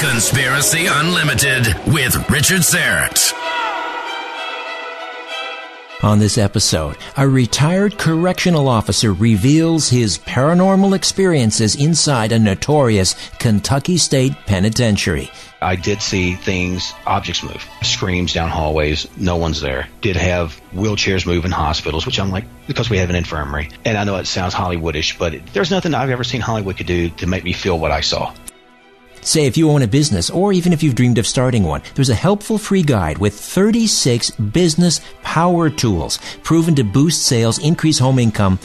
Conspiracy Unlimited with Richard Syrett. On this episode, a retired correctional officer reveals his paranormal experiences inside a notorious Kentucky State Penitentiary. I did see things, objects move, screams down hallways, no one's there. Did have wheelchairs move in hospitals, which I'm like, because we have an infirmary. And I know it sounds Hollywoodish, but there's nothing I've ever seen Hollywood could do to make me feel what I saw. Say if you own a business or even if you've dreamed of starting one, there's a helpful free guide with 36 business power tools proven to boost sales, increase home income,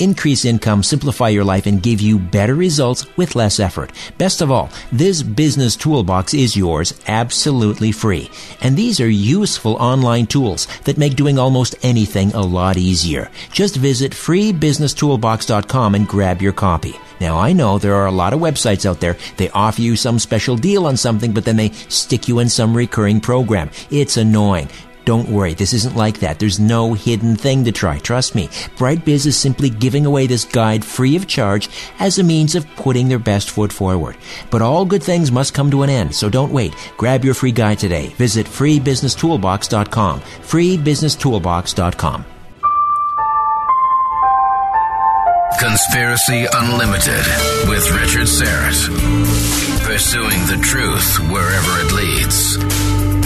increase income, simplify your life, and give you better results with less effort. Best of all, this business toolbox is yours absolutely free. And these are useful online tools that make doing almost anything a lot easier. Just visit freebusinesstoolbox.com and grab your copy. Now I know there are a lot of websites out there. They offer you some special deal on something, but then they stick you in some recurring program. It's annoying. Don't worry, this isn't like that. There's no hidden thing to try. Trust me. BrightBiz is simply giving away this guide free of charge as a means of putting their best foot forward. But all good things must come to an end, so don't wait. Grab your free guide today. Visit freebusinesstoolbox.com. freebusinesstoolbox.com. Conspiracy Unlimited with Richard Syrett. Pursuing the truth wherever it leads.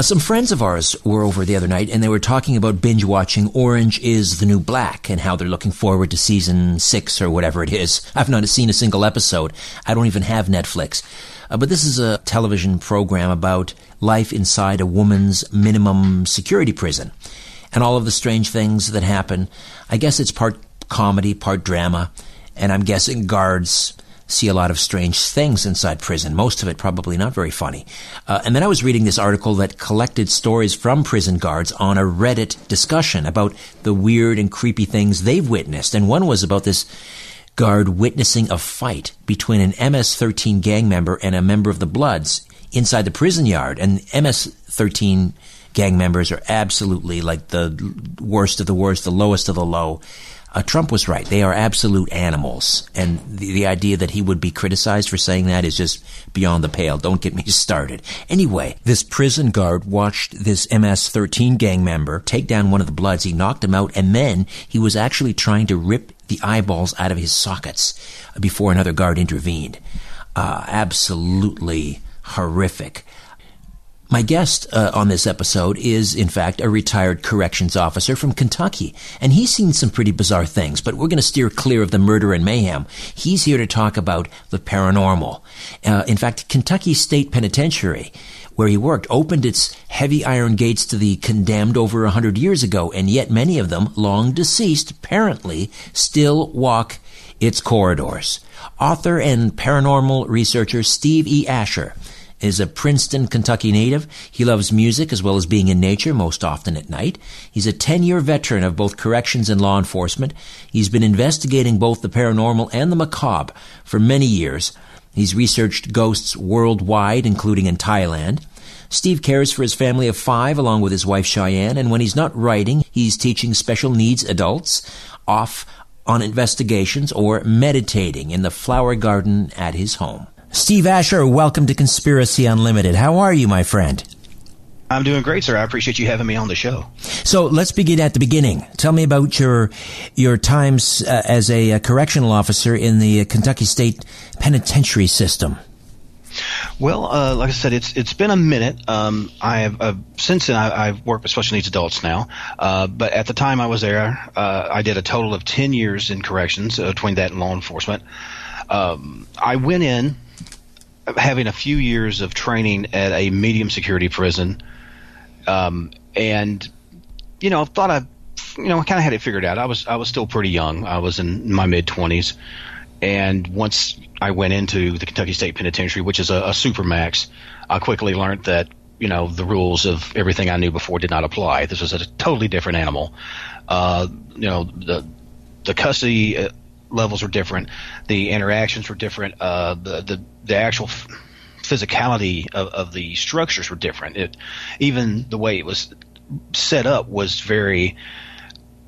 Uh, some friends of ours were over the other night and they were talking about binge watching Orange is the New Black and how they're looking forward to season six or whatever it is. I've not seen a single episode. I don't even have Netflix. Uh, but this is a television program about life inside a woman's minimum security prison and all of the strange things that happen. I guess it's part comedy, part drama, and I'm guessing guards see a lot of strange things inside prison. Most of it probably not very funny. Uh, and then I was reading this article that collected stories from prison guards on a Reddit discussion about the weird and creepy things they've witnessed. And one was about this guard witnessing a fight between an MS-13 gang member and a member of the Bloods inside the prison yard. And MS-13 gang members are absolutely like the worst of the worst, the lowest of the low uh, Trump was right. They are absolute animals. And the, the idea that he would be criticized for saying that is just beyond the pale. Don't get me started. Anyway, this prison guard watched this MS-13 gang member take down one of the Bloods. He knocked him out and then he was actually trying to rip the eyeballs out of his sockets before another guard intervened. Uh, absolutely horrific. My guest uh, on this episode is, in fact, a retired corrections officer from Kentucky, and he's seen some pretty bizarre things, but we're going to steer clear of the murder and mayhem. He's here to talk about the paranormal. Uh, in fact, Kentucky State Penitentiary, where he worked, opened its heavy iron gates to the condemned over a hundred years ago, and yet many of them, long deceased, apparently, still walk its corridors. Author and paranormal researcher Steve E. Asher is a Princeton, Kentucky native. He loves music as well as being in nature, most often at night. He's a 10 year veteran of both corrections and law enforcement. He's been investigating both the paranormal and the macabre for many years. He's researched ghosts worldwide, including in Thailand. Steve cares for his family of five along with his wife Cheyenne, and when he's not writing, he's teaching special needs adults off on investigations or meditating in the flower garden at his home. Steve Asher, welcome to Conspiracy Unlimited. How are you, my friend? I'm doing great, sir. I appreciate you having me on the show. So let's begin at the beginning. Tell me about your your times uh, as a, a, correctional officer in the Kentucky State Penitentiary System. Well, uh, like I said, it's it's been a minute. Um, I have uh, since then I, have worked with special needs adults now, uh, but at the time I was there, uh, I did a total of ten years in corrections uh, between that and law enforcement. Um, I went in having a few years of training at a medium security prison, um, and you know, I thought I, you know, I kind of had it figured out. I was I was still pretty young. I was in my mid twenties, and once I went into the Kentucky State Penitentiary, which is a, a super max, I quickly learned that you know the rules of everything I knew before did not apply. This was a totally different animal. Uh, you know the the custody uh, levels were different, the interactions were different, uh, the the the actual f- physicality of, of the structures were different. It even the way it was set up was very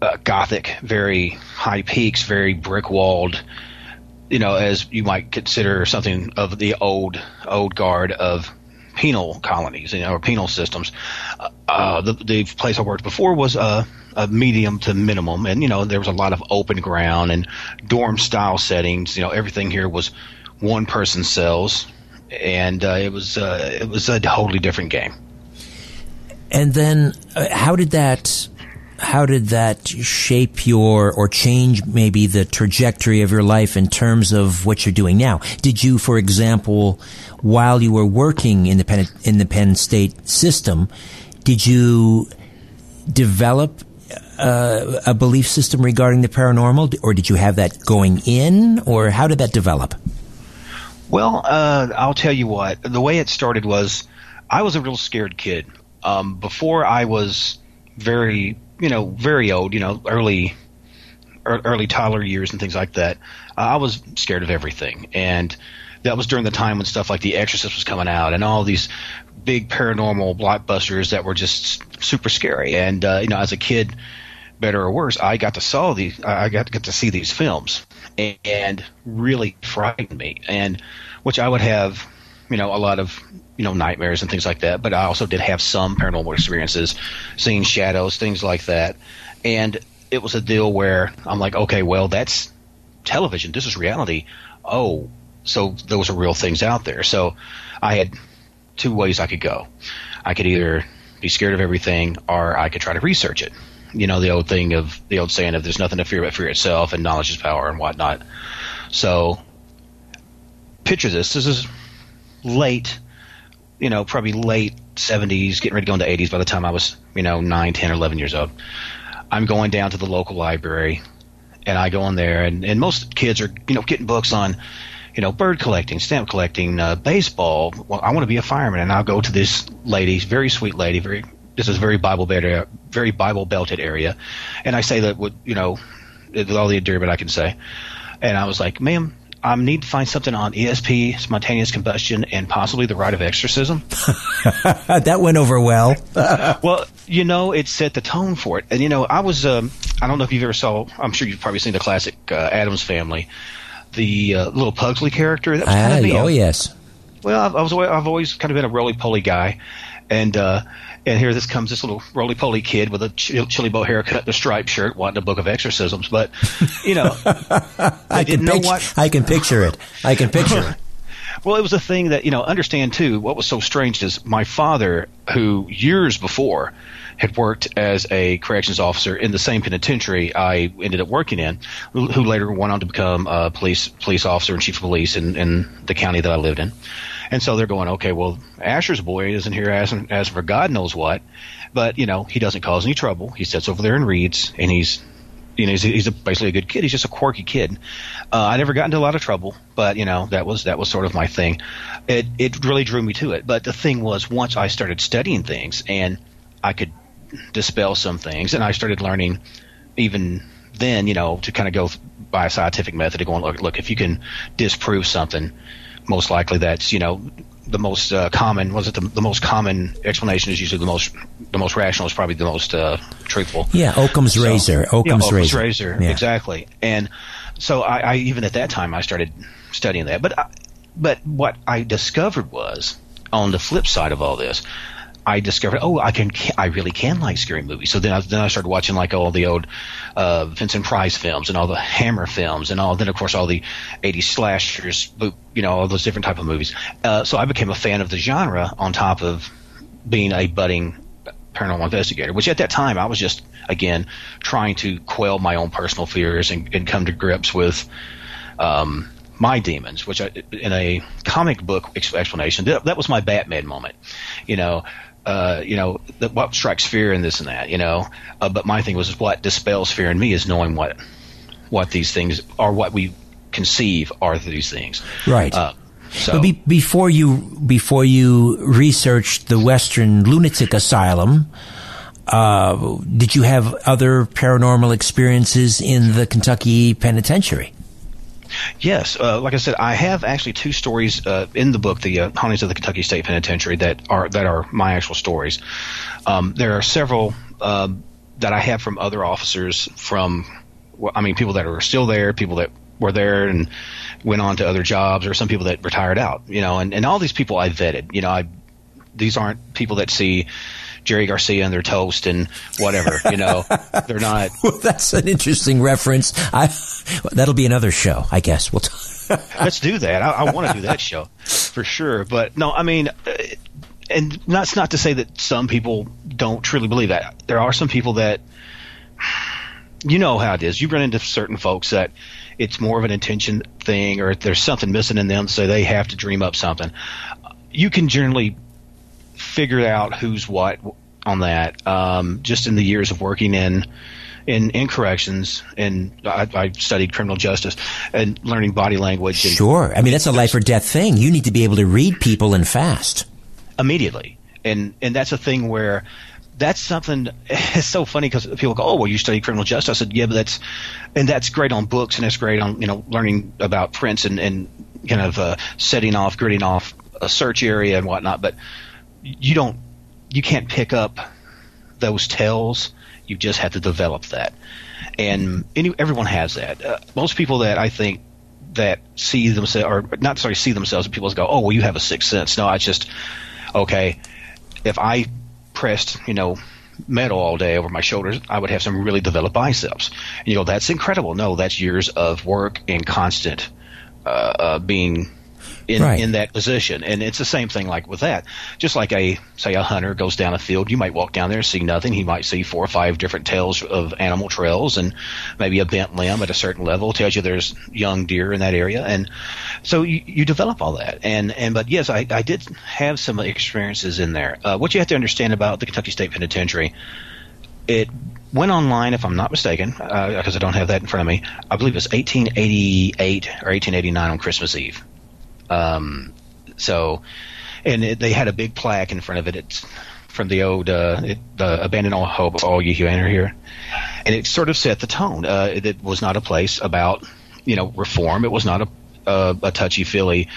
uh, gothic, very high peaks, very brick walled. You know, as you might consider something of the old old guard of penal colonies, you know, or penal systems. Uh, uh, the, the place I worked before was a, a, medium to minimum, and you know there was a lot of open ground and dorm style settings. You know, everything here was one person cells, and uh, it was uh, it was a totally different game. And then, uh, how did that? How did that shape your or change maybe the trajectory of your life in terms of what you're doing now? Did you, for example, while you were working in the Penn, in the Penn State system, did you develop uh, a belief system regarding the paranormal, or did you have that going in, or how did that develop? Well, uh, I'll tell you what. The way it started was I was a real scared kid. Um, before I was very, you know, very old, you know, early, early toddler years and things like that. I was scared of everything, and that was during the time when stuff like The Exorcist was coming out and all these big paranormal blockbusters that were just super scary. And uh, you know, as a kid, better or worse, I got to saw these. I got to get to see these films and, and really frightened me. And which I would have, you know, a lot of you know nightmares and things like that. But I also did have some paranormal experiences, seeing shadows, things like that. And it was a deal where I'm like, okay, well, that's television. This is reality. Oh, so those are real things out there. So I had two ways I could go. I could either be scared of everything or I could try to research it. You know, the old thing of the old saying of there's nothing to fear but fear itself and knowledge is power and whatnot. So picture this. This is late, you know, probably late 70s, getting ready to go into 80s by the time I was, you know, 9, 10, or 11 years old. I'm going down to the local library and I go in there, and, and most kids are you know getting books on you know bird collecting, stamp collecting, uh, baseball. Well, I want to be a fireman, and I'll go to this lady, very sweet lady, very this is very Bible belted, very Bible belted area, and I say that with you know with all the endearment I can say, and I was like, ma'am. I need to find something on ESP, spontaneous combustion, and possibly the rite of exorcism. that went over well. well, you know, it set the tone for it. And, you know, I was, um, I don't know if you've ever saw, I'm sure you've probably seen the classic uh, Addams Family, the uh, little Pugsley character. That was kind of me. oh, yes. Well, I've, I was, always- I've always kind of been a roly poly guy. And, uh, and here this comes this little roly poly kid with a ch- chili bow haircut and a striped shirt wanting a book of exorcisms. But, you know, I didn't can, know picture, what- I can picture it. I can picture it. Well, it was a thing that, you know, understand too, what was so strange is my father, who years before had worked as a corrections officer in the same penitentiary I ended up working in, who who later went on to become a police police officer and chief of police in, in the county that I lived in. And so they're going, okay, well, Asher's boy isn't here asking for God knows what, but, you know, he doesn't cause any trouble. He sits over there and reads, and he's you know, he's, he's a, basically a good kid. He's just a quirky kid. Uh, I never got into a lot of trouble, but you know, that was that was sort of my thing. It it really drew me to it. But the thing was, once I started studying things and I could dispel some things, and I started learning, even then, you know, to kind of go by a scientific method of going, look, look, if you can disprove something, most likely that's you know the most uh, common was it the, the most common explanation is usually the most the most rational is probably the most uh, truthful Yeah, Occam's so- razor. yeah, Occam's Occam's razor. razor. Yeah. Exactly. And so I, I even at that time I started studying that. But I, but what I discovered was on the flip side of all this, I discovered oh I can, I really can like scary movies. So then I, then I started watching like all the old uh, Vincent Price films and all the Hammer films and all then of course all the 80s slashers, you know all those different type of movies. Uh, so I became a fan of the genre on top of being a budding paranormal investigator, which at that time I was just again trying to quell my own personal fears and, and come to grips with um, my demons, which I, in a comic book explanation that, that was my Batman moment, you know. Uh, you know that what strikes fear in this and that, you know. Uh, but my thing was what dispels fear in me is knowing what what these things are, what we conceive are these things. Right. Uh, so But be, before you before you researched the Western Lunatic Asylum, uh, did you have other paranormal experiences in the Kentucky Penitentiary? Yes, uh, like I said, I have actually two stories uh, in the book, the uh, Hauntings of the Kentucky State Penitentiary, that are that are my actual stories. Um, there are several um, that I have from other officers, from I mean, people that are still there, people that were there and went on to other jobs, or some people that retired out. You know, and, and all these people I vetted. You know, I these aren't people that see Jerry Garcia and their toast and whatever. You know, they're not. Well, that's an interesting reference. I, that'll be another show, I guess. We'll t- Let's do that. I, I want to do that show for sure. But no, I mean, uh, and that's not to say that some people don't truly believe that. There are some people that, you know how it is. You run into certain folks that it's more of an intention thing, or there's something missing in them, so they have to dream up something. You can generally figure out who's what on that. Um, just in the years of working in in, in corrections, and I, I studied criminal justice and learning body language. And sure. I mean, that's a life or death thing. You need to be able to read people and fast. immediately, and and that's a thing where. That's something. It's so funny because people go, "Oh, well, you study criminal justice." I said, "Yeah, but that's, and that's great on books, and that's great on you know learning about prints and and kind of uh, setting off, gridding off a search area and whatnot. But you don't, you can't pick up those tells. You just have to develop that, and any, everyone has that. Uh, most people that I think that see themselves, or not sorry see themselves, people go, "Oh, well, you have a sixth sense." No, I just okay. If I pressed, you know, metal all day over my shoulders, I would have some really developed biceps. And you go, "That's incredible." No, that's years of work and constant uh, uh, being in Right. in that position. And it's the same thing like with that. Just like a say a hunter goes down a field, you might walk down there and see nothing. He might see four or five different tails of animal trails and maybe a bent limb at a certain level tells you there's young deer in that area. And so you, you develop all that. And and but yes, I, I did have some experiences in there. Uh, what you have to understand about the Kentucky State Penitentiary, it went online, if I'm not mistaken, because I don't have that in front of me. I believe it's 1888 or 1889 on Christmas Eve. Um, so, and it, they had a big plaque in front of it. It's from the old uh, it, the abandon all hope, all you who enter here, and it sort of set the tone. Uh, it, it was not a place about you know reform. It was not a a, a touchy feely.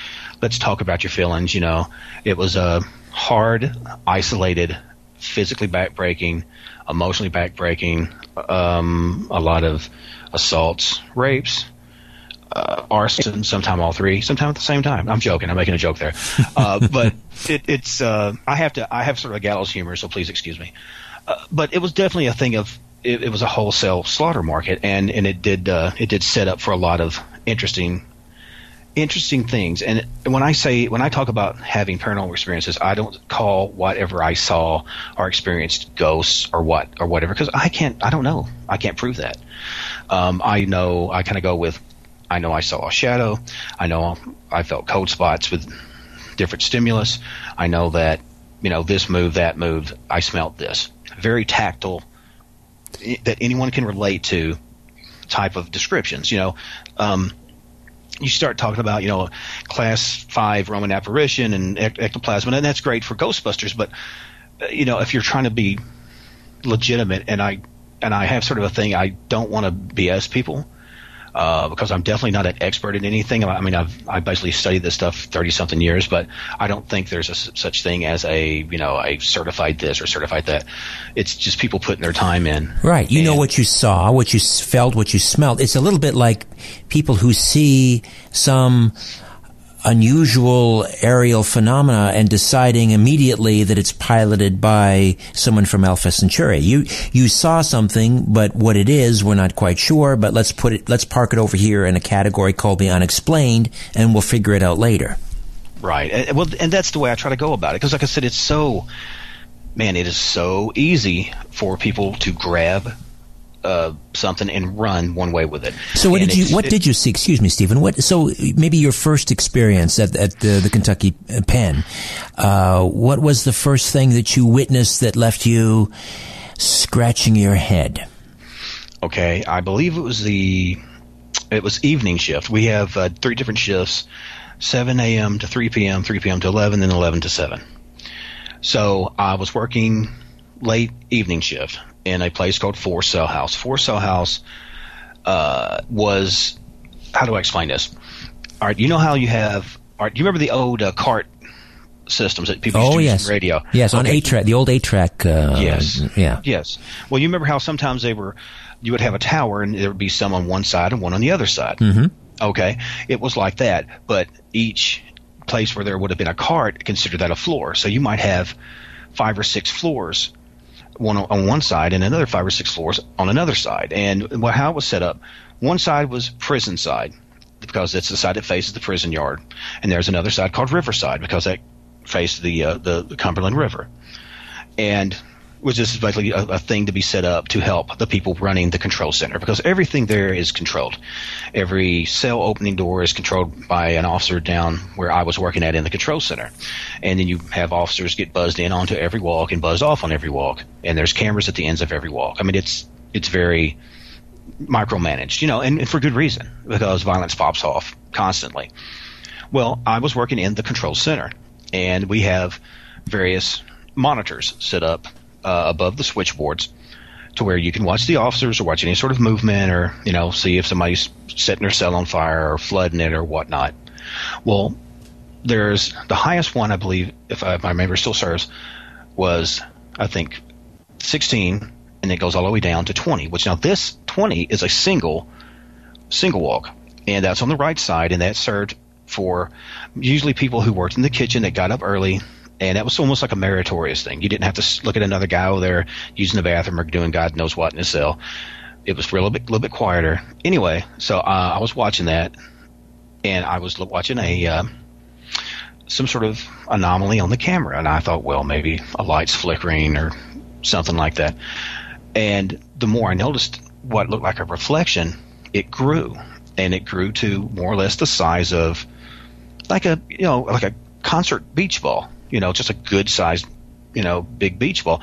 Let's talk about your feelings. You know, it was a hard, isolated, physically backbreaking, emotionally backbreaking. Um, a lot of assaults, rapes, uh, arson, sometime all three, sometime at the same time. I'm joking. I'm making a joke there, uh, but it, it's uh, I have to I have sort of a gallows humor, so please excuse me. Uh, but it was definitely a thing of it, it was a wholesale slaughter market, and and it did uh, it did set up for a lot of interesting interesting things. And when I say when I talk about having paranormal experiences, I don't call whatever I saw or experienced ghosts or what or whatever because I can't I don't know I can't prove that. Um, I know I kind of go with I know I saw a shadow. I know I felt cold spots with different stimulus. I know that you know this move, that move, I smelt this. Very tactile that anyone can relate to type of descriptions. You know, um, you start talking about you know class five Roman apparition and ectoplasm, and that's great for Ghostbusters. But uh, you know, if you're trying to be legitimate, and I and I have sort of a thing, I don't want to BS people. Uh, because I'm definitely not an expert in anything. I mean, I've I basically studied this stuff thirty something years, but I don't think there's a s such thing as a you know a certified this or certified that. It's just people putting their time in. Right. You know what you saw, what you felt, what you smelled. It's a little bit like people who see some unusual aerial phenomena and deciding immediately that it's piloted by someone from Alpha Centauri. You you saw something, but what it is, we're not quite sure. But let's put it, let's park it over here in a category called the unexplained, and we'll figure it out later. Right. Well, and that's the way I try to go about it. Because, like I said, it's so, man, it is so easy for people to grab uh, something and run one way with it. So what And did you what did you see? Excuse me, Stephen. What so maybe your first experience at at the, the Kentucky Pen? Uh, what was the first thing that you witnessed that left you scratching your head? Okay, I believe it was the it was evening shift. We have uh, three different shifts: 7 a.m. to 3 p.m., 3 p.m. to 11, then 11 to 7. So I was working late evening shift in a place called Four Cell House. Four Cell House uh, was how do I explain this? All right, you know how you have. All right, do you remember the old uh, cart systems that people used Oh to use yes, in radio? Yes, on eight track, the old eight track. Uh, Yes. Yeah. Yes. Well, you remember how sometimes they were, you would have a tower and there would be some on one side and one on the other side. Mm-hmm. Okay. It was like that, but each place where there would have been a cart considered that a floor. So you might have five or six floors, one on- on one side and another five or six floors on another side. And how it was set up, one side was prison side because that's the side that faces the prison yard, and there's another side called Riverside because that faced the uh, the, the Cumberland River and was just basically a, a thing to be set up to help the people running the control center because everything there is controlled. Every cell opening door is controlled by an officer down where I was working at in the control center. And then you have officers get buzzed in onto every walk and buzzed off on every walk. And there's cameras at the ends of every walk. I mean, it's it's very micromanaged, you know, and, and for good reason because violence pops off constantly. Well, I was working in the control center, and we have various monitors set up uh, above the switchboards to where you can watch the officers or watch any sort of movement or, you know, see if somebody's setting their cell on fire or flooding it or whatnot. Well, there's the highest one, I believe, if I, my memory still serves, was, I think, 16, and it goes all the way down to 20, which now this 20 is a single single walk, and that's on the right side, and that served for usually people who worked in the kitchen that got up early, and that was almost like a meritorious thing. You didn't have to look at another guy over there using the bathroom or doing God knows what in his cell. It was a little bit, little bit quieter. Anyway, so uh, I was watching that, and I was watching a uh, some sort of anomaly on the camera, and I thought, well, maybe a light's flickering or something like that. And the more I noticed what looked like a reflection, it grew, and it grew to more or less the size of like a you know like a concert beach ball, you know, just a good sized you know big beach ball,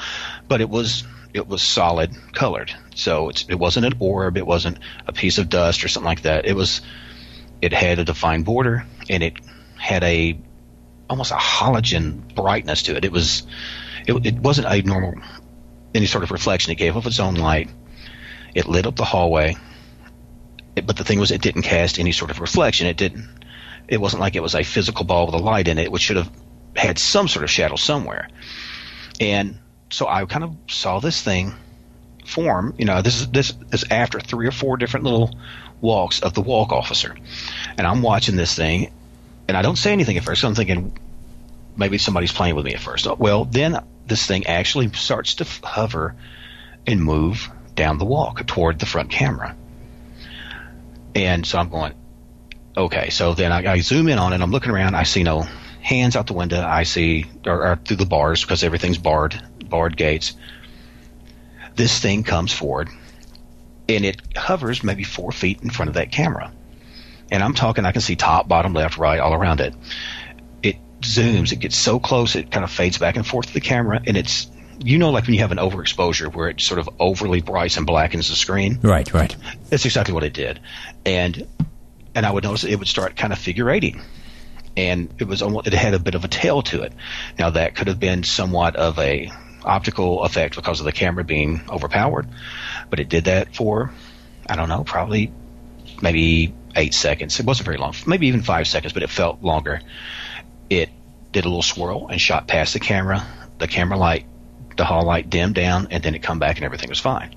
but it was it was solid colored. So it wasn't an orb, it wasn't a piece of dust or something like that. It was, it had a defined border and it had a almost a halogen brightness to it. It was, it, it wasn't a normal any sort of reflection. It gave off its own light. It lit up the hallway. It, but the thing was, it didn't cast any sort of reflection. It didn't. It wasn't like it was a physical ball with a light in it, which should have had some sort of shadow somewhere. And so I kind of saw this thing form. You know, this is this is after three or four different little walks of the walk officer, and I'm watching this thing, and I don't say anything at first. I'm thinking maybe somebody's playing with me at first. Oh, well, then this thing actually starts to hover and move down the walk toward the front camera. And so I'm going, okay. So then I, I zoom in on it. I'm looking around. I see no hands out the window. I see, or, or through the bars because everything's barred, barred gates. This thing comes forward and it hovers maybe four feet in front of that camera. And I'm talking, I can see top, bottom, left, right, all around it. It zooms, it gets so close, it kind of fades back and forth to the camera, and it's, you know, like when you have an overexposure where it sort of overly brights and blackens the screen. Right, right. That's exactly what it did. And, and I would notice it would start kind of figure eighting. And it was almost, it had a bit of a tail to it. Now that could have been somewhat of a optical effect because of the camera being overpowered, but it did that for, I don't know, probably maybe eight seconds. It wasn't very long, maybe even five seconds, but it felt longer. It did a little swirl and shot past the camera. The camera light, the hall light dimmed down, and then it come back and everything was fine.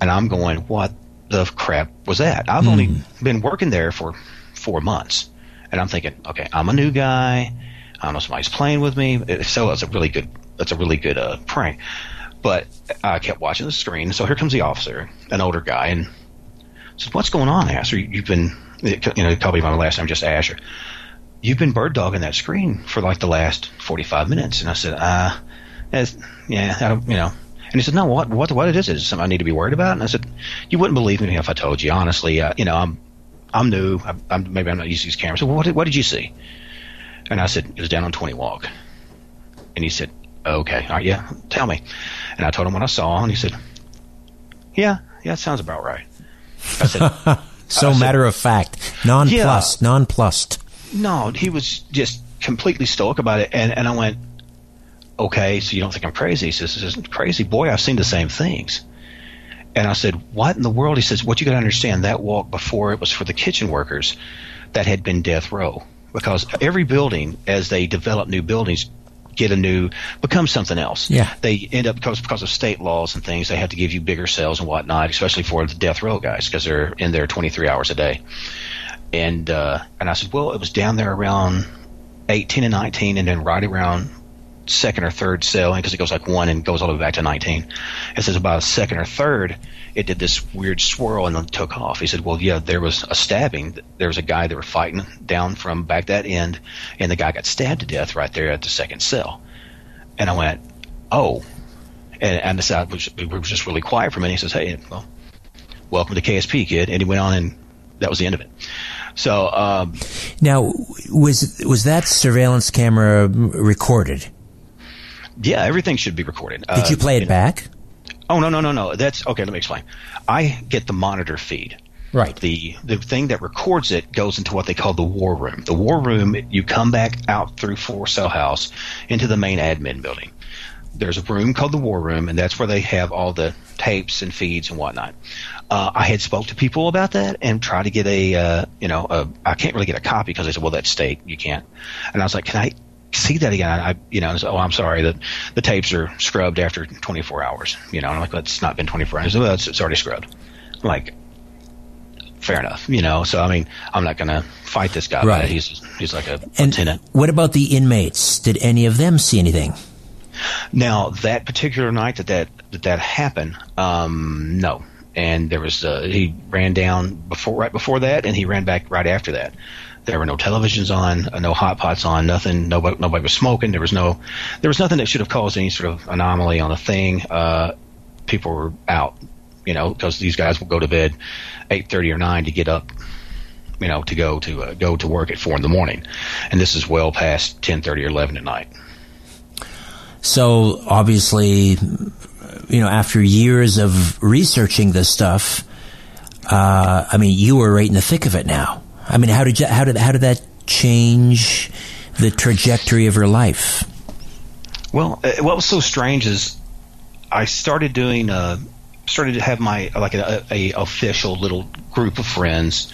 And I'm going, what the crap was that? I've only hmm. been working there for four months, and I'm thinking, okay, I'm a new guy. I don't know somebody's playing with me. If so, it's a really good. That's a really good uh, prank. But I kept watching the screen. So here comes the officer, an older guy, and said, "What's going on, Asher? You've been, you know, probably my last name just Asher. You've been bird dogging that screen for like the last forty-five minutes." And I said, "Uh, yeah, I don't, you know." And he said, "No, what, what, what it is? Is it something I need to be worried about?" And I said, "You wouldn't believe me if I told you. Honestly, uh, you know, I'm, I'm new. I, I'm maybe I'm not used to these cameras. So what did, what did you see?" And I said, "It was down on Twenty Walk." And he said, "Okay, all right, yeah, tell me." And I told him what I saw, and he said, "Yeah, yeah, it sounds about right." I said, So I said- matter of fact, nonplussed, nonplussed. No, he was just completely stoic about it, and and I went, okay, so you don't think I'm crazy? He says, "This isn't crazy, boy. I've seen the same things." And I said, "What in the world?" He says, "What you got to understand? That walk before it was for the kitchen workers that had been death row because every building, as they develop new buildings." Get a new, become something else. Yeah. They end up because because of state laws and things. They have to give you bigger cells and whatnot, especially for the death row guys because they're in there 23 hours a day and uh, and I said, well, it was down there around 18 and 19, and then right around second or third cell, because it goes like one and goes all the way back to 19. It says about a second or third, it did this weird swirl and then took off. He said, well, yeah, there was a stabbing. There was a guy they were fighting down from back that end, and the guy got stabbed to death right there at the second cell. And I went, oh. And, and I was, we were just really quiet for a minute. He says, hey, well, welcome to KSP, kid. And he went on, and that was the end of it. So, um, Now, was was that surveillance camera recorded? Yeah, everything should be recorded. Did Uh, you play it back? Oh no, no, no, no. That's okay. Let me explain. I get the monitor feed. Right. The the thing that records it goes into what they call the war room. The war room, you come back out through Four Cell House into the main admin building. There's a room called the war room, and that's where they have all the tapes and feeds and whatnot. Uh, I had spoke to people about that and tried to get a, uh, you know, a, I can't really get a copy because they said, well, that's state, you can't. And I was like, can I see that again? I, you know, I said, oh, I'm sorry that the tapes are scrubbed after 24 hours. You know, and I'm like, it's not been 24 hours. Well, it's, it's already scrubbed. I'm like, fair enough. You know, so I mean, I'm not going to fight this guy. Right. He's he's like a And lieutenant. what about the inmates? Did any of them see anything? Now that particular night that that that, that happened, um, no. And there was uh, he ran down before right before that, and he ran back right after that. There were no televisions on, uh, no hot pots on, nothing. Nobody nobody was smoking. There was no there was nothing that should have caused any sort of anomaly on the thing. Uh, people were out, you know, because these guys will go to bed eight thirty or nine to get up you know, to go to uh, go to work at four in the morning, and this is well past ten thirty or eleven at night. So obviously, you know, after years of researching this stuff, uh, I mean, you were right in the thick of it now. I mean, how did you, how did how did that change the trajectory of your life? Well, uh, what was so strange is I started doing uh, started to have my like a, a official little group of friends.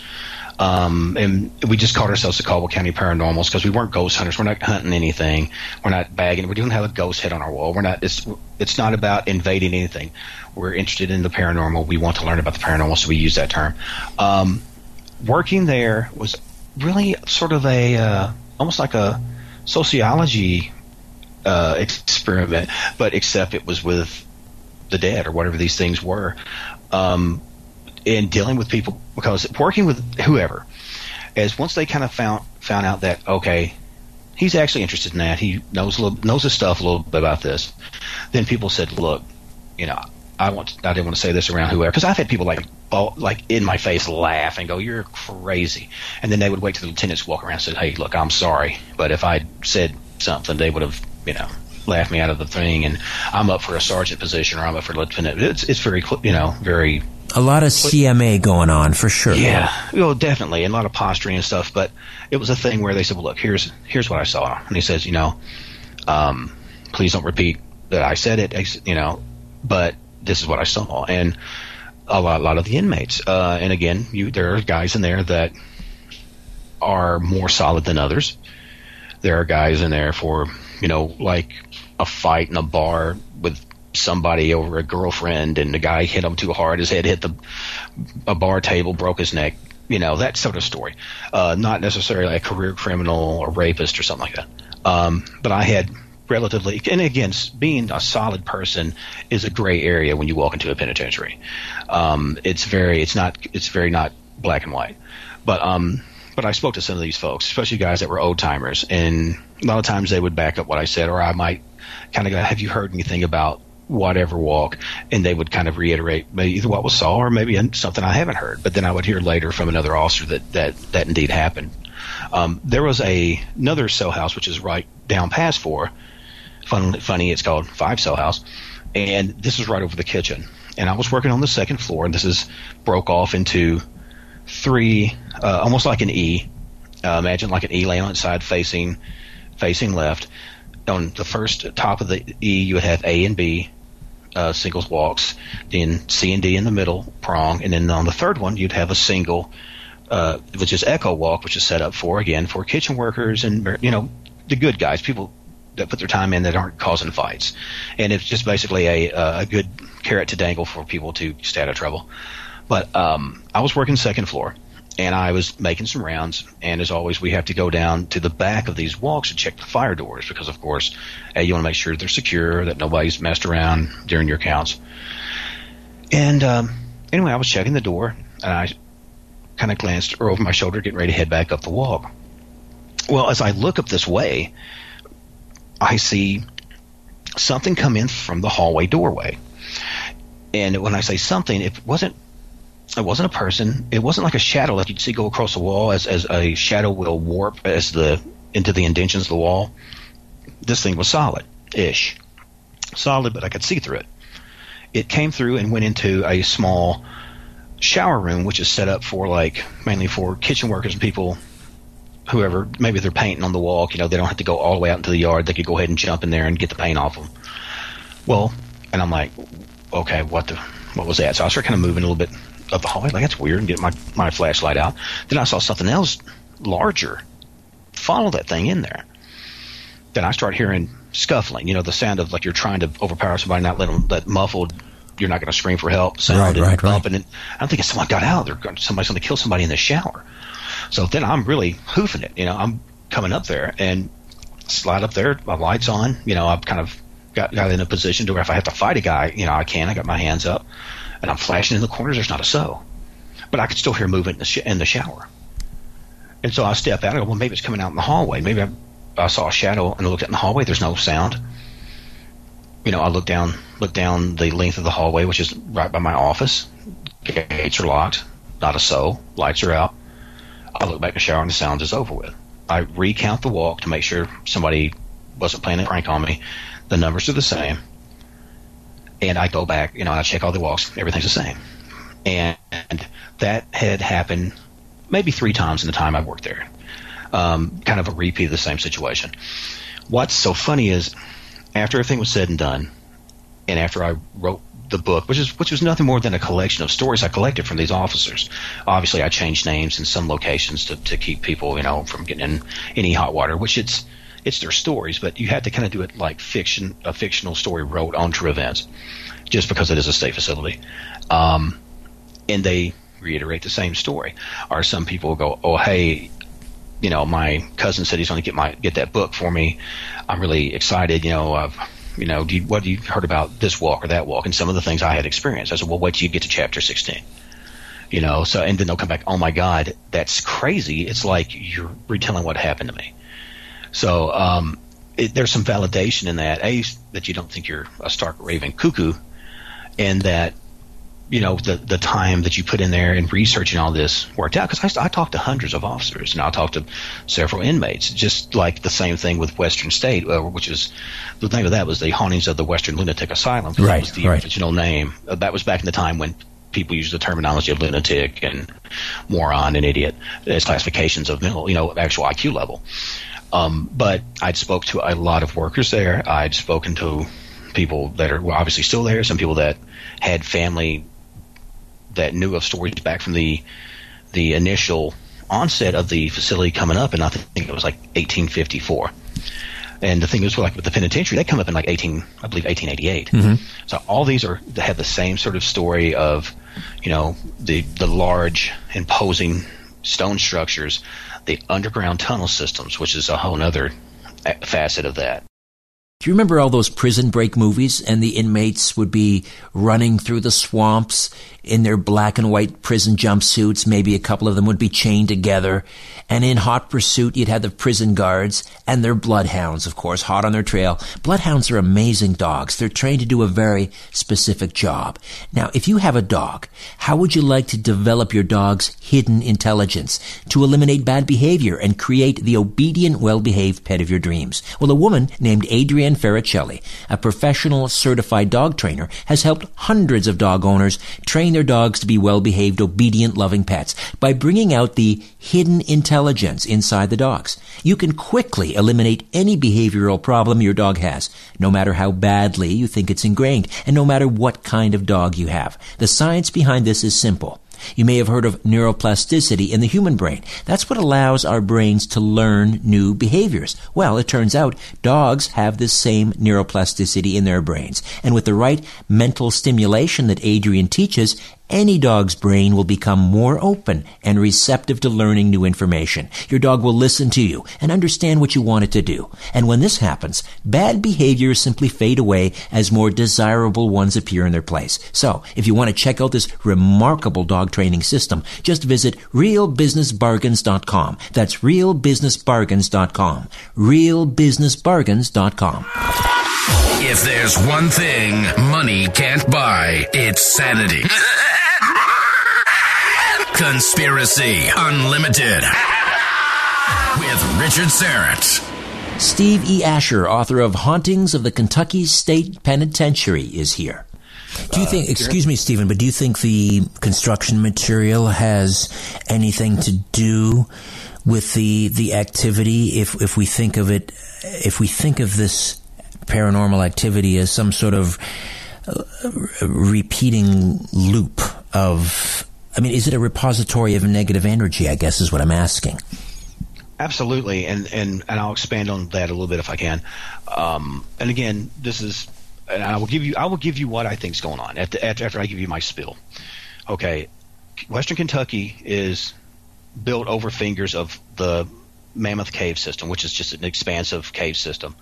Um, and we just called ourselves the Caldwell County Paranormals because we weren't ghost hunters. We're not hunting anything. We're not bagging. We don't have a ghost head on our wall. We're not. It's it's not about invading anything. We're interested in the paranormal. We want to learn about the paranormal, so we use that term. Um, working there was really sort of a uh, almost like a sociology uh, experiment, but except it was with the dead or whatever these things were. Um, in dealing with people because working with whoever, as once they kind of found found out that okay, he's actually interested in that, he knows a little, knows his stuff a little bit about this, then people said, look, you know, I want I didn't want to say this around whoever because I've had people like oh, like in my face laugh and go, "You're crazy," and then they would wait till the lieutenants walk around and said, "Hey, look, I'm sorry, but if I said something, they would have you know laughed me out of the thing." And I'm up for a sergeant position or I'm up for lieutenant. It's it's very you know very A lot of CMA going on for sure. yeah, well, definitely, and a lot of posturing and stuff. But it was a thing where they said, "Well, look, here's here's what I saw," and he says, "You know, um, please don't repeat that I said it, you know, but this is what I saw." And a lot, a lot of the inmates, uh, and again, you there are guys in there that are more solid than others. There are guys in there for you know, like a fight in a bar with somebody over a girlfriend, and the guy hit him too hard, his head hit the a bar table, broke his neck. You know that sort of story. Uh, not necessarily a career criminal or rapist or something like that. Um, but I had relatively, and again, being a solid person is a gray area when you walk into a penitentiary. Um, it's very, it's not, it's very not black and white. But um, but I spoke to some of these folks, especially guys that were old timers, and a lot of times they would back up what I said, or I might kind of go, "Have you heard anything about whatever walk?" And they would kind of reiterate maybe either what was saw or maybe something I haven't heard. But then I would hear later from another officer that that that indeed happened. Um, there was a another cell house which is right down past four. Fun, funny, it's called Five Cell House, and this is right over the kitchen. And I was working on the second floor, and this is broke off into three, uh, almost like an E. Uh, imagine like an E laying on its side, facing facing left. On the first top of the E, you would have A and B uh, singles walks, then C and D in the middle prong, and then on the third one, you'd have a single, uh, which is echo walk, which is set up for again for kitchen workers and you know the good guys, people that put their time in that aren't causing fights, and it's just basically a a good carrot to dangle for people to stay out of trouble. But um, I was working second floor, and I was making some rounds. And as always, we have to go down to the back of these walks and check the fire doors because, of course, hey, you want to make sure they're secure, that nobody's messed around during your counts. And um, anyway, I was checking the door, and I kind of glanced over my shoulder, getting ready to head back up the walk. Well, as I look up this way, I see something come in from the hallway doorway. And when I say something, it wasn't it wasn't a person. It wasn't like a shadow that you'd see go across the wall as, as a shadow will warp as the into the indentions of the wall. This thing was solid ish. Solid, but I could see through it. It came through and went into a small shower room, which is set up for like mainly for kitchen workers and people whoever maybe they're painting on the wall, you know, they don't have to go all the way out into the yard. They could go ahead and jump in there and get the paint off them. Well, and I'm like, okay, what the what was that? So I started kind of moving a little bit up the hallway, like that's weird, and get my my flashlight out. Then I saw something else larger follow that thing in there. Then I start hearing scuffling, you know, the sound of like you're trying to overpower somebody, not let them that muffled. You're not going to scream for help. Sound Right, and right, right. And I'm thinking someone got out. They're somebody's going to kill somebody in the shower. So then I'm really hoofing it. You know, I'm coming up there and slide up there. My lights on. You know, I've kind of got got in a position to where if I have to fight a guy, you know, I can. I got my hands up and I'm flashing in the corners. There's not a soul, but I could still hear movement in the, sh- in the shower. And so I step out. I go, well, maybe it's coming out in the hallway. Maybe I, I saw a shadow and I looked out in the hallway. There's no sound. You know, I look down, look down the length of the hallway, which is right by my office. Gates are locked. Not a soul. Lights are out. I look back the shower and the sound is over with. I recount the walk to make sure somebody wasn't playing a prank on me. The numbers are the same. and I go back, you know, I check all the walks, everything's the same. And, and that had happened maybe three times in the time I worked there. Um, kind of a repeat of the same situation. What's so funny is after everything was said and done, and after I wrote the book, which is which was nothing more than a collection of stories I collected from these officers. Obviously, I changed names in some locations to, to keep people, you know, from getting in any hot water. Which it's it's their stories, but you had to kind of do it like fiction, a fictional story wrote on true events, just because it is a state facility. Um, and they reiterate the same story. Or some people go, "Oh, hey, you know, my cousin said he's going to get my get that book for me. I'm really excited. You know, I've, you know, you, what you heard about this walk or that walk? And some of the things I had experienced. I said, well, wait till you get to chapter 16. You know, so and then they'll come back. Oh my God, that's crazy. It's like you're retelling what happened to me. So um, it, there's some validation in that. A that you don't think you're a stark raving cuckoo, and that you know the the time that you put in there and researching all this worked out. Because I, I talked to hundreds of officers and I talked to several inmates just like the same thing with Western State uh, which is the name of that was the hauntings of the Western Lunatic Asylum. Right that was the right. original name. Uh, that was back in the time when people used the terminology of lunatic and moron and idiot as classifications of mental you know actual IQ level. Um, but I'd spoke to a lot of workers there. I'd spoken to people that are obviously still there some people that had family that knew of stories back from the the initial onset of the facility coming up, and I think it was like 1854. And the thing is, like with the penitentiary, they come up in like 18, I believe 1888. Mm-hmm. So all these are they have the same sort of story of, you know, the the large imposing stone structures, the underground tunnel systems, which is a whole other eh, facet of that. Do you remember all those prison break movies and the inmates would be running through the swamps in their black and white prison jumpsuits? Maybe a couple of them would be chained together. And in hot pursuit, you'd have the prison guards and their bloodhounds, of course, hot on their trail. Bloodhounds are amazing dogs. They're trained to do a very specific job. Now, if you have a dog, how would you like to develop your dog's hidden intelligence to eliminate bad behavior and create the obedient, well-behaved pet of your dreams? Well, a woman named Adrienne Farricelli, a professional certified dog trainer, has helped hundreds of dog owners train their dogs to be well-behaved, obedient, loving pets by bringing out the hidden intelligence inside the dogs. You can quickly eliminate any behavioral problem your dog has, no matter how badly you think it's ingrained, and no matter what kind of dog you have. The science behind this is simple. You may have heard of neuroplasticity in the human brain. That's what allows our brains to learn new behaviors. Well, it turns out dogs have this same neuroplasticity in their brains. And with the right mental stimulation that Adrienne teaches, any dog's brain will become more open and receptive to learning new information. Your dog will listen to you and understand what you want it to do. And when this happens, bad behaviors simply fade away as more desirable ones appear in their place. So, if you want to check out this remarkable dog training system, just visit realbusinessbargains.com. That's realbusinessbargains.com. realbusinessbargains.com. If there's one thing money can't buy, it's sanity. Conspiracy Unlimited with Richard Syrett. Steve E. Asher, author of Hauntings of the Kentucky State Penitentiary, is here. Do you think, excuse me, Stephen, but do you think the construction material has anything to do with the the activity? If if we think of it, if we think of this paranormal activity as some sort of uh, repeating loop of, I mean, is it a repository of negative energy? I guess is what I'm asking. Absolutely, and, and, and I'll expand on that a little bit if I can. Um, and again, this is, and I will give you I will give you what I think is going on after, after I give you my spill. Okay, Western Kentucky is built over fingers of the Mammoth Cave system, which is just an expansive cave system.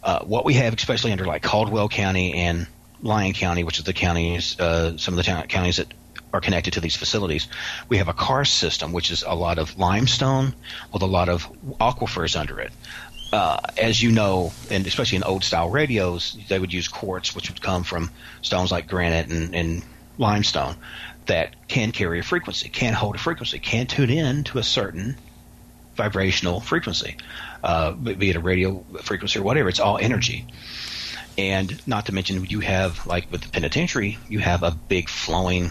Uh, what we have, especially under like Caldwell County and Lyon County, which is the counties, uh, some of the town, counties that are connected to these facilities, we have a karst system, which is a lot of limestone with a lot of aquifers under it. Uh, as you know, and especially in old style radios, they would use quartz, which would come from stones like granite and, and limestone that can carry a frequency, can hold a frequency, can tune in to a certain vibrational frequency, uh, be it a radio frequency or whatever. It's all energy. And not to mention, you have like with the penitentiary, you have a big flowing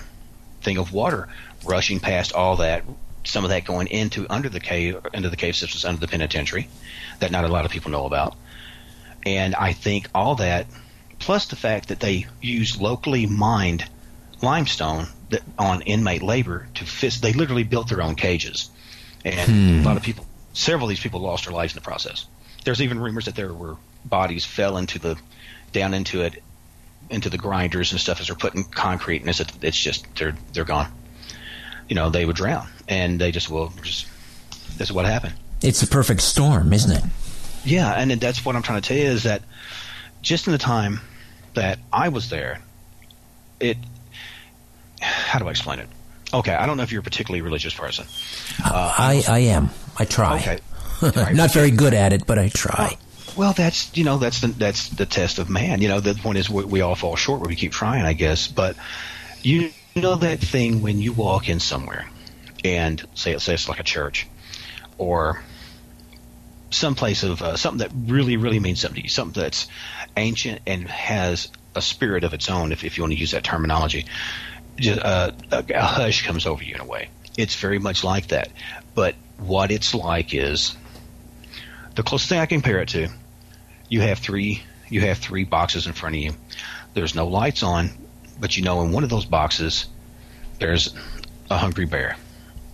thing of water rushing past all that. Some of that going into under the cave, into the cave systems under the penitentiary, that not a lot of people know about. And I think all that, plus the fact that they use locally mined limestone that, on inmate labor to fit, they literally built their own cages. And hmm. a lot of people, several of these people lost their lives in the process. There's even rumors that there were bodies fell into the, down into it, into the grinders and stuff as they're putting concrete, and it's, it's just they're they're gone. You know, they would drown, and they just will just. That's what happened. It's a perfect storm, isn't it? Yeah, and that's what I'm trying to tell you is that just in the time that I was there, it. How do I explain it? Okay, I don't know if you're a particularly religious person. I, I am. I try. Okay. Not very good at it, but I try. Well, that's you know that's the that's the test of man. You know the point is we, we all fall short, we keep trying, I guess. But you know that thing when you walk in somewhere, and say say it's like a church, or some place of uh, something that really really means something to you, something that's ancient and has a spirit of its own, if if you want to use that terminology. Just, uh, a, a hush comes over you in a way. It's very much like that. But what it's like is the closest thing I can compare it to. You have three. You have three boxes in front of you. There's no lights on, but you know in one of those boxes there's a hungry bear.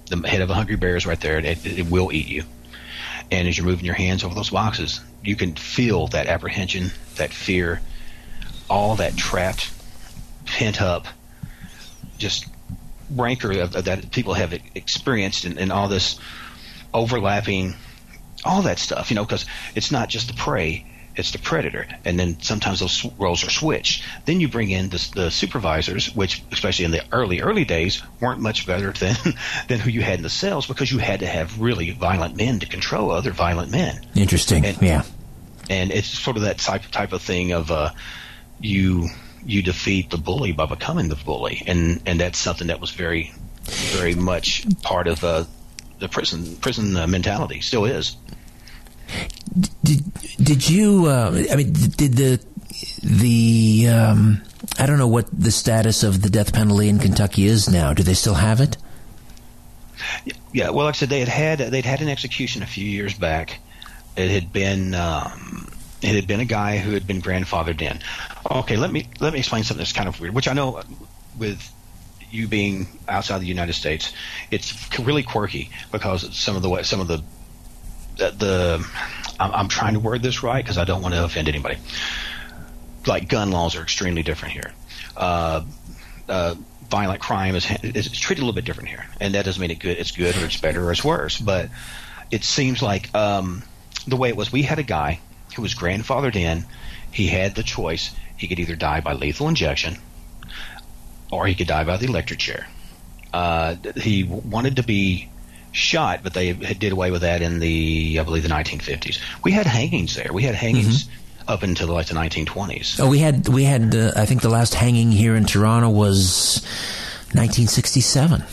The head of a hungry bear is right there, and it, it will eat you. And as you're moving your hands over those boxes, you can feel that apprehension, that fear, all that trapped, pent up, just rancor of, of that people have experienced, and, and all this overlapping, all that stuff. You know, because it's not just the prey; it's the predator, and then sometimes those roles are switched. Then you bring in the, the supervisors, which, especially in the early early days, weren't much better than than who you had in the cells because you had to have really violent men to control other violent men Interesting. And- yeah. and it's sort of that type type of thing of uh, you you defeat the bully by becoming the bully, and and that's something that was very very much part of uh, the prison prison uh, mentality. Still is. Did did you? Uh, I mean, did the the um, I don't know what the status of the death penalty in Kentucky is now. Do they still have it? Yeah, well, like I said, they had had they'd had an execution a few years back. It had been um, it had been a guy who had been grandfathered in. Okay, let me let me explain something that's kind of weird, which I know with you being outside the United States, it's really quirky because some of the way some of the the, I'm, I'm trying to word this right because I don't want to offend anybody. Like gun laws are extremely different here. Uh, uh, violent crime is, is treated a little bit different here, and that doesn't mean it good. It's good or it's better or it's worse. But it seems like um, the way it was. We had a guy who was grandfathered in. He had the choice. He could either die by lethal injection, or he could die by the electric chair. Uh, he wanted to be shot, but they did away with that in the, I believe, the 1950s. We had hangings there. We had hangings up until like the 1920s. Oh, we had we had. Uh, I think the last hanging here in Toronto was 1967.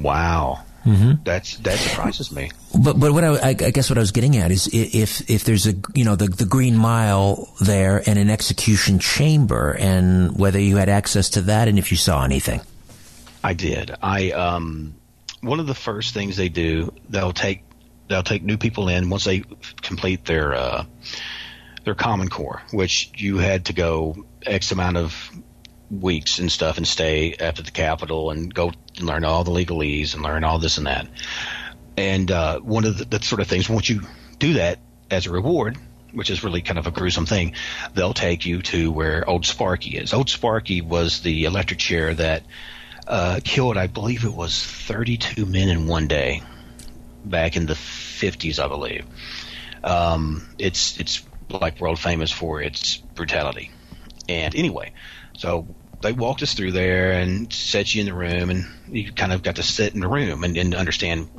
Wow. Mm-hmm. That's that surprises me. But but what I, I, I guess what I was getting at is if if there's a you know the the Green Mile there and an execution chamber and whether you had access to that and if you saw anything. I did. I um, one of the first things they do, they'll take they'll take new people in once they complete their uh, their Common Core, which you had to go X amount of weeks and stuff and stay after the Capitol and go and learn all the legalese and learn all this and that. And uh, one of the, the sort of things once you do that as a reward, which is really kind of a gruesome thing, they'll take you to where Old Sparky is. Old Sparky was the electric chair that uh, killed, I believe it was 32 men in one day back in the 50s, I believe. Um, it's it's like world famous for its brutality. And anyway, so they walked us through there and set you in the room, and you kind of got to sit in the room and, and understand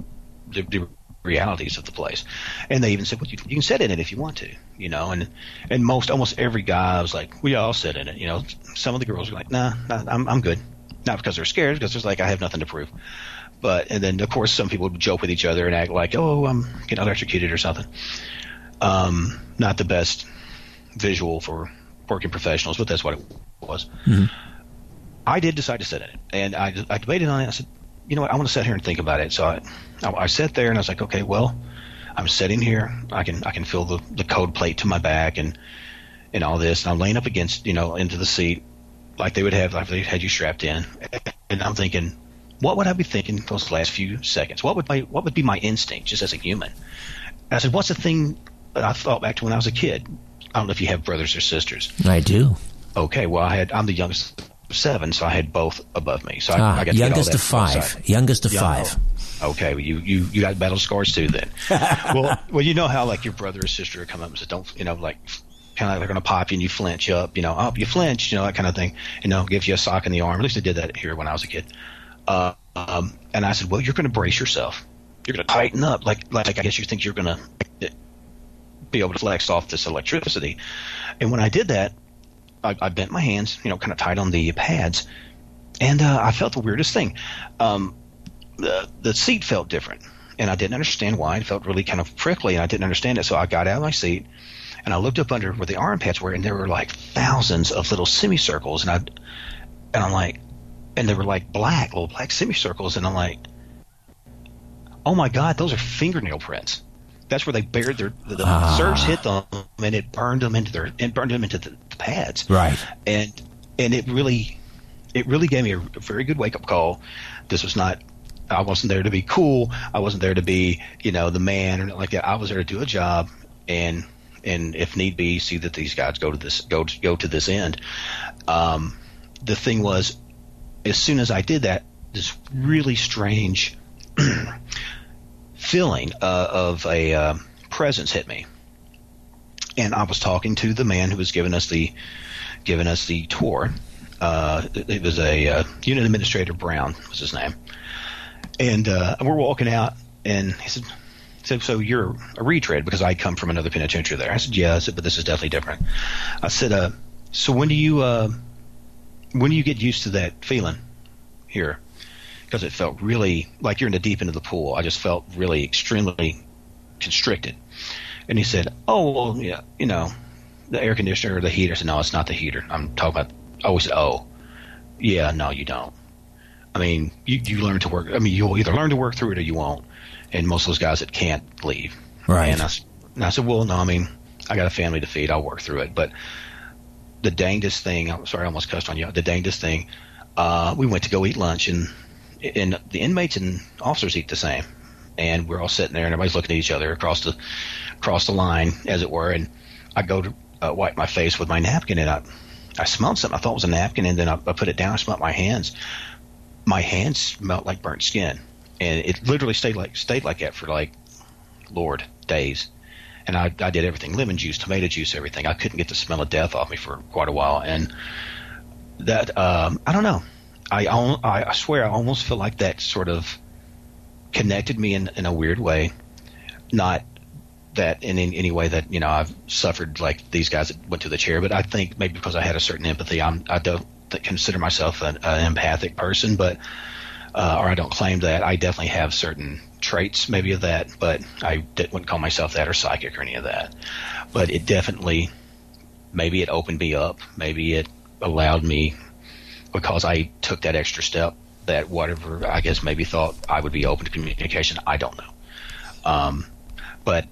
the, the realities of the place. And they even said, "Well, you, you can sit in it if you want to," you know. And and most almost every guy was like, "We all sit in it," you know. Some of the girls were like, "Nah, nah I'm I'm good." Not because they're scared, because there's like I have nothing to prove. But and then of course some people would joke with each other and act like, "Oh, I'm getting electrocuted or something." Um, not the best visual for working professionals, but that's what it was. I did decide to sit in it, and I, I debated on it. I said, you know what, I want to sit here and think about it. So I, I, I sat there and I was like, okay, well, I'm sitting here. I can I can feel the the code plate to my back and and all this. And I'm laying up against you know into the seat like they would have like they had you strapped in. And I'm thinking, what would I be thinking those last few seconds? What would my what would be my instinct just as a human? And I said, what's the thing that I thought back to when I was a kid? I don't know if you have brothers or sisters. I do. Okay, well I had I'm the youngest of seven, so I had both above me. So I, Ah, I got to get all youngest of five. Youngest of Yeah, five. Okay, well, you, you you got battle scars too then. well, well, you know how like your brother or sister would come up and say, "Don't," you know, like kind of like they're going to pop you and you flinch up, you know, up you flinch, you know, that kind of thing. You know, give you a sock in the arm. At least I did that here when I was a kid. Uh, um, and I said, "Well, you're going to brace yourself. You're going to tighten up, like like I guess you think you're going to be able to flex off this electricity." And when I did that, I, I bent my hands, you know, kind of tight on the pads, and uh, I felt the weirdest thing. Um, the the seat felt different, and I didn't understand why. It felt really kind of prickly, and I didn't understand it. So I got out of my seat, and I looked up under where the arm pads were, and there were like thousands of little semicircles, and I and I'm like, and they were like black, little black semicircles, and I'm like, oh my god, those are fingernail prints. That's where they buried their the, the Ah. surge hit them, and it burned them into their it burned them into the, the pads Right. and and it really it really gave me a, a very good wake up call. This was not I wasn't there to be cool. I wasn't there to be you know the man or like that. I was there to do a job and and if need be, see that these guys go to this go to, go to this end. Um, the thing was, as soon as I did that, this really strange feeling uh, of a uh, presence hit me, and I was talking to the man who was giving us the giving us the tour. Uh, it was a uh, unit administrator Brown was his name, and uh, we're walking out, and he said, "So, so you're a retread because I come from another penitentiary there." I said, "Yeah," I said, "but this is definitely different." I said, uh, "So when do you uh, when do you get used to that feeling here?" Because it felt really like you're in the deep end of the pool. I just felt really extremely constricted. And he said, "Oh, well, yeah, you know, the air conditioner or the heater." I said, "No, it's not the heater. I'm talking about." I always said, "Oh, yeah, no, you don't." I mean, you, you learn to work. I mean, you'll either learn to work through it or you won't. And most of those guys that can't leave. Right. And I, and I said, well, no, I mean, I got a family to feed. I'll work through it. But the dangest thing, I'm sorry, I almost cussed on you. The dangest thing, uh, we went to go eat lunch and, and the inmates and officers eat the same. And we're all sitting there and everybody's looking at each other across the, across the line, as it were. And I go to uh, wipe my face with my napkin and I, I smelled something I thought was a napkin and then I, I put it down. I smelled my hands. My hands smelled like burnt skin, and it literally stayed like stayed like that for like, Lord, days. And I, I did everything: lemon juice, tomato juice, everything. I couldn't get the smell of death off me for quite a while, and that um, I don't know. I I I swear I almost feel like that sort of connected me in in a weird way, not that in, in any way that you know I've suffered like these guys that went to the chair, but I think maybe because I had a certain empathy, I'm I don't consider myself an, an empathic person, but uh, or I don't claim that. I definitely have certain traits, maybe of that, but I wouldn't call myself that or psychic or any of that. But it definitely, maybe it opened me up. Maybe it allowed me because I took that extra step. That whatever I guess maybe thought I would be open to communication. I don't know. Um, but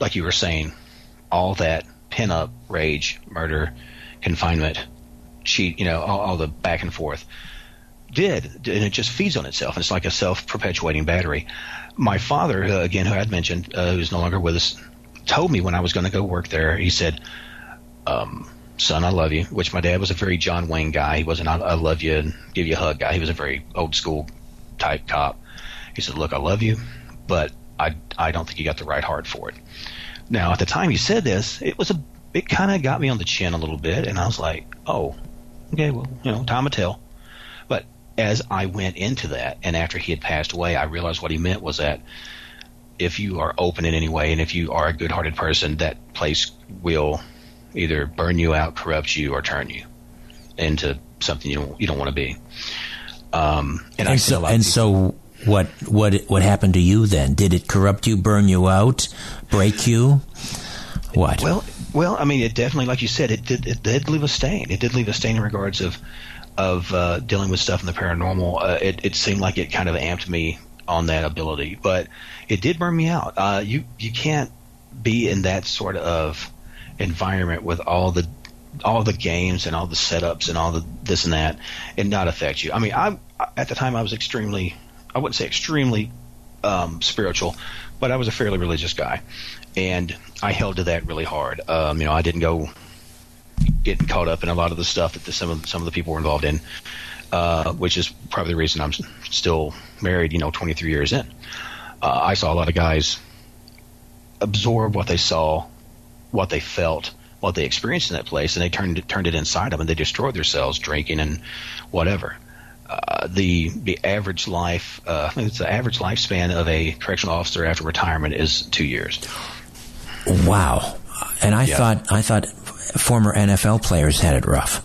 like you were saying, all that pin up rage, murder, confinement, cheat, you know, all, all the back and forth did, and it just feeds on itself. It's like a self perpetuating battery. My father, uh, again, who I'd mentioned, uh, who's no longer with us, told me when I was going to go work there, he said, um, son, I love you, which my dad was a very John Wayne guy. He wasn't, I, I love you and give you a hug guy. He was a very old school type cop. He said, look, I love you, but I, I don't think you got the right heart for it. Now, at the time he said this, it was a, it kind of got me on the chin a little bit, and I was like, oh, okay, well, you know, time will tell. As I went into that, and after he had passed away, I realized what he meant was that if you are open in any way, and if you are a good-hearted person, that place will either burn you out, corrupt you, or turn you into something you don't you don't want to be. Um, and, And so, and people- so, what what what happened to you then? Did it corrupt you, burn you out, break you? What? Well, well, I mean, it definitely, like you said, it did. It did leave a stain. It did leave a stain in regards of of uh, dealing with stuff in the paranormal. Uh, it, it seemed like it kind of amped me on that ability, but it did burn me out. Uh, you you can't be in that sort of environment with all the all the games and all the setups and all the this and that and not affect you. I mean, I at the time I was extremely, I wouldn't say extremely um, spiritual, but I was a fairly religious guy, and I held to that really hard. Um, you know, I didn't go getting caught up in a lot of the stuff that the, some of some of the people were involved in, uh, which is probably the reason I'm still married. You know, 23 years in, uh, I saw a lot of guys absorb what they saw, what they felt, what they experienced in that place, and they turned it, turned it inside them, and they destroyed themselves drinking and whatever. Uh, the the average life, uh, it's the average lifespan of a correctional officer after retirement is two years. Wow. And I Yeah. thought I thought former NFL players had it rough.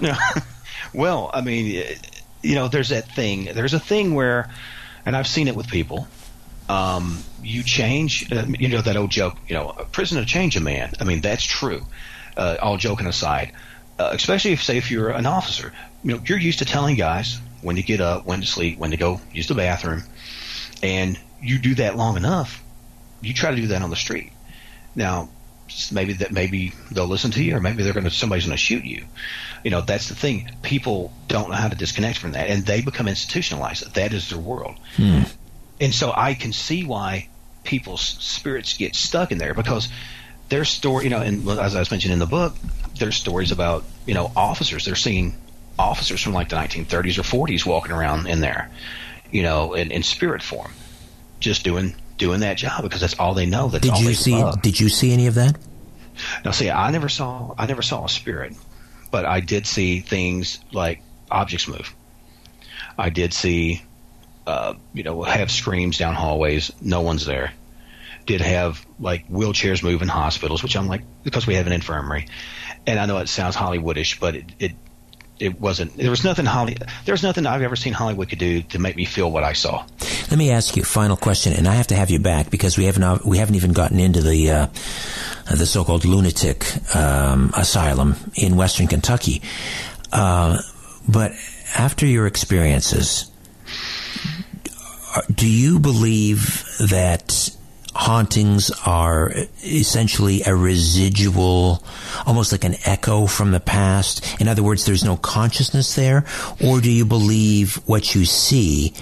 well, I mean, you know, there's that thing. There's a thing where, and I've seen it with people. Um, you change, uh, you know, that old joke. You know, a prison will change a man. I mean, that's true. Uh, all joking aside, uh, especially if, say, if you're an officer, you know, you're used to telling guys when to get up, when to sleep, when to go use the bathroom, and you do that long enough, you try to do that on the street. Now, maybe that maybe they'll listen to you, or maybe they're going to somebody's going to shoot you. You know, that's the thing. People don't know how to disconnect from that, and they become institutionalized. That is their world. Hmm. And so I can see why people's spirits get stuck in there because their story, you know, and as I was mentioning in the book, there's stories about you know officers. They're seeing officers from like the 1930s or 40s walking around in there, you know, in, in spirit form, just doing doing that job because that's all they know. That's Did all you they see love. did you see any of that? Now, see, I never saw I never saw a spirit, but I did see things like objects move. I did see, uh, you know, have screams down hallways. No one's there. Did have like wheelchairs move in hospitals, which I'm like because we have an infirmary, and I know it sounds Hollywoodish, but it it, it wasn't. There was nothing Holly. There was nothing I've ever seen Hollywood could do to make me feel what I saw. Let me ask you a final question, and I have to have you back because we haven't we haven't even gotten into the uh, the so-called lunatic um, asylum in Western Kentucky. Uh, but after your experiences, do you believe that hauntings are essentially a residual, almost like an echo from the past? In other words, there's no consciousness there, or do you believe what you see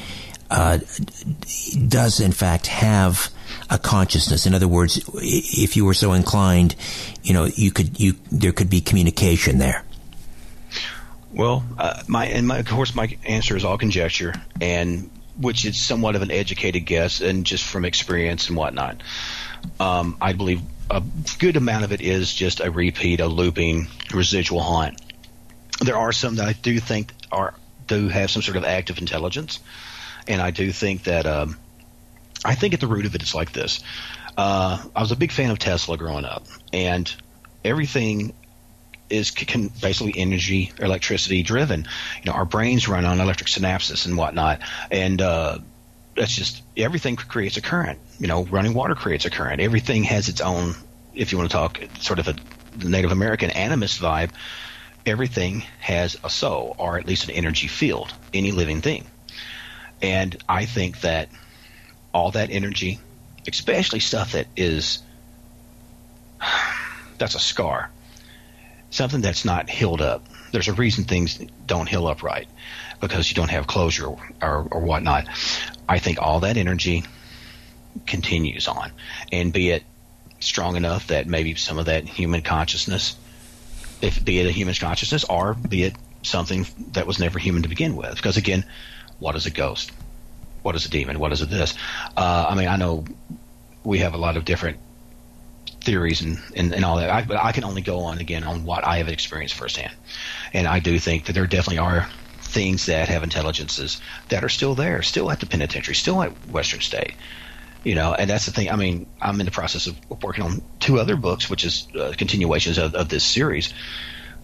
uh, does in fact have a consciousness? In other words, if you were so inclined, you know, you could you there could be communication there. Well, uh, my and my, of course my answer is all conjecture, and which is somewhat of an educated guess, and just from experience and whatnot. Um, I believe a good amount of it is just a repeat, a looping, residual haunt. There are some that I do think are do have some sort of active intelligence, and I do think that um, I think at the root of it, it's like this. Uh, I was a big fan of Tesla growing up, and everything is can basically energy electricity driven. You know, our brains run on electric synapses and whatnot, and uh, that's just everything creates a current. You know, running water creates a current. Everything has its own. If you want to talk sort of a Native American animist vibe, everything has a soul, or at least an energy field. Any living thing, and I think that all that energy, especially stuff that is that's a scar something that's not healed up. There's a reason things don't heal up right because you don't have closure or, or, whatnot. I think all that energy continues on, and be it strong enough that maybe some of that human consciousness, if be it a human consciousness, or be it something that was never human to begin with. Because again, what is a ghost? What is a demon? What is this? Uh, I mean, I know we have a lot of different theories and, and, and all that. I, but I can only go on again on what I have experienced firsthand. And I do think that there definitely are things that have intelligences that are still there, still at the penitentiary, still at Western State. You know, and that's the thing. I mean, I'm in the process of working on two other books, which is uh, continuations of, of this series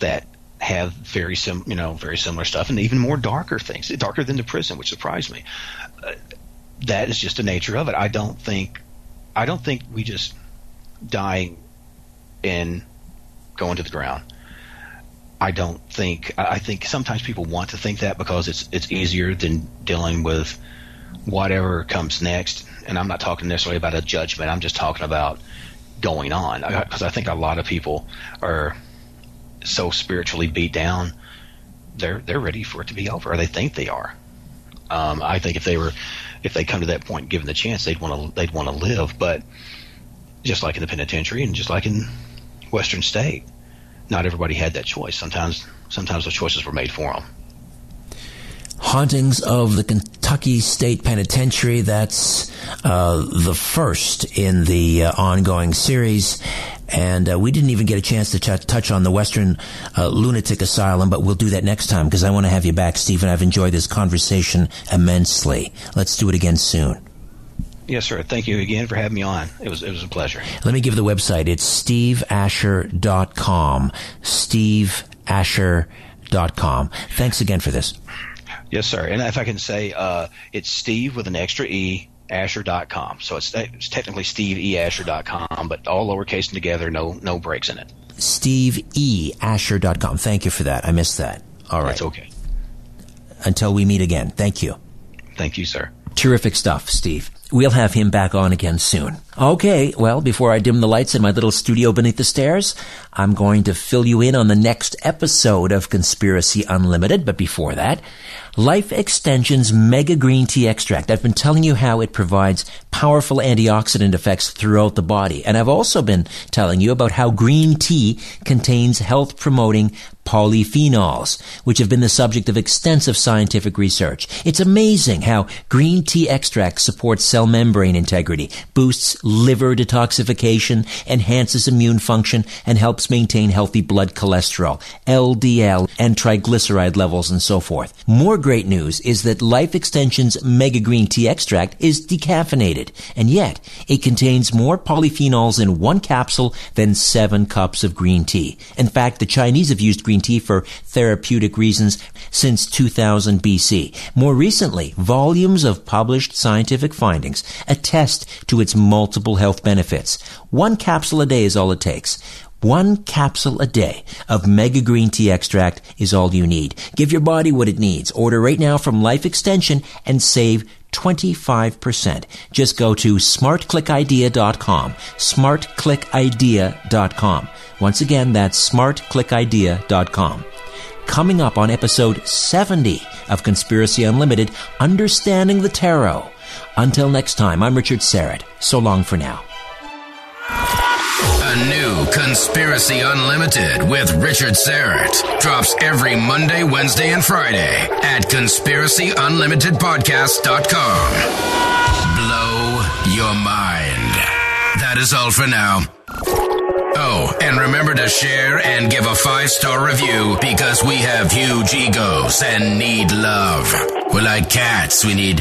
that have very sim, you know, very similar stuff, and even more darker things, darker than the prison, which surprised me. Uh, that is just the nature of it. I don't think, I don't think we just die and going to the ground. I don't think. I think sometimes people want to think that because it's it's easier than dealing with whatever comes next. And I'm not talking necessarily about a judgment. I'm just talking about going on because I think a lot of people are so spiritually beat down. They're they're ready for it to be over, or they think they are. Um, I think if they were, if they come to that point, given the chance, they'd want to they'd want to live. But just like in the penitentiary, and just like in Western State, not everybody had that choice. Sometimes sometimes those choices were made for them. Hauntings of the Kentucky State Penitentiary. That's uh, the first in the uh, ongoing series. And uh, we didn't even get a chance to ch- touch on the Western uh, Lunatic Asylum, but we'll do that next time because I want to have you back, Stephen. I've enjoyed this conversation immensely. Let's do it again soon. Yes, sir. Thank you again for having me on. It was it was a pleasure. Let me give the website. It's steveasher.com. steveasher.com. Thanks again for this. Yes, sir. And if I can say, uh, it's Steve with an extra E, Asher.com. So it's, it's technically SteveEAsher.com, but all lowercase and together, no no breaks in it. steveeasher.com. Thank you for that. I missed that. All right. That's okay. Until we meet again. Thank you. Thank you, sir. Terrific stuff, Steve. We'll have him back on again soon. Okay, well, before I dim the lights in my little studio beneath the stairs, I'm going to fill you in on the next episode of Conspiracy Unlimited. But before that, Life Extension's Mega Green Tea Extract. I've been telling you how it provides powerful antioxidant effects throughout the body. And I've also been telling you about how green tea contains health promoting polyphenols, which have been the subject of extensive scientific research. It's amazing how green tea extract supports cell membrane integrity, boosts liver detoxification, enhances immune function, and helps maintain healthy blood cholesterol, LDL, and triglyceride levels, and so forth. More great news is that Life Extension's Mega Green Tea Extract is decaffeinated, and yet it contains more polyphenols in one capsule than seven cups of green tea. In fact, the Chinese have used green tea for therapeutic reasons since 2000 BC. More recently, volumes of published scientific findings attest to its multiple health benefits. One capsule a day is all it takes. One capsule a day of Mega Green Tea Extract is all you need. Give your body what it needs. Order right now from Life Extension and save 25%. Just go to smartclickidea.com. Smartclickidea.com. Once again, that's smartclickidea.com. Coming up on episode 70 of Conspiracy Unlimited, Understanding the Tarot. Until next time, I'm Richard Syrett. So long for now. A new Conspiracy Unlimited with Richard Syrett drops every Monday, Wednesday, and Friday at conspiracyunlimitedpodcast.com. Blow your mind. That is all for now. Oh, and remember to share and give a five star review because we have huge egos and need love. We're like cats. We need,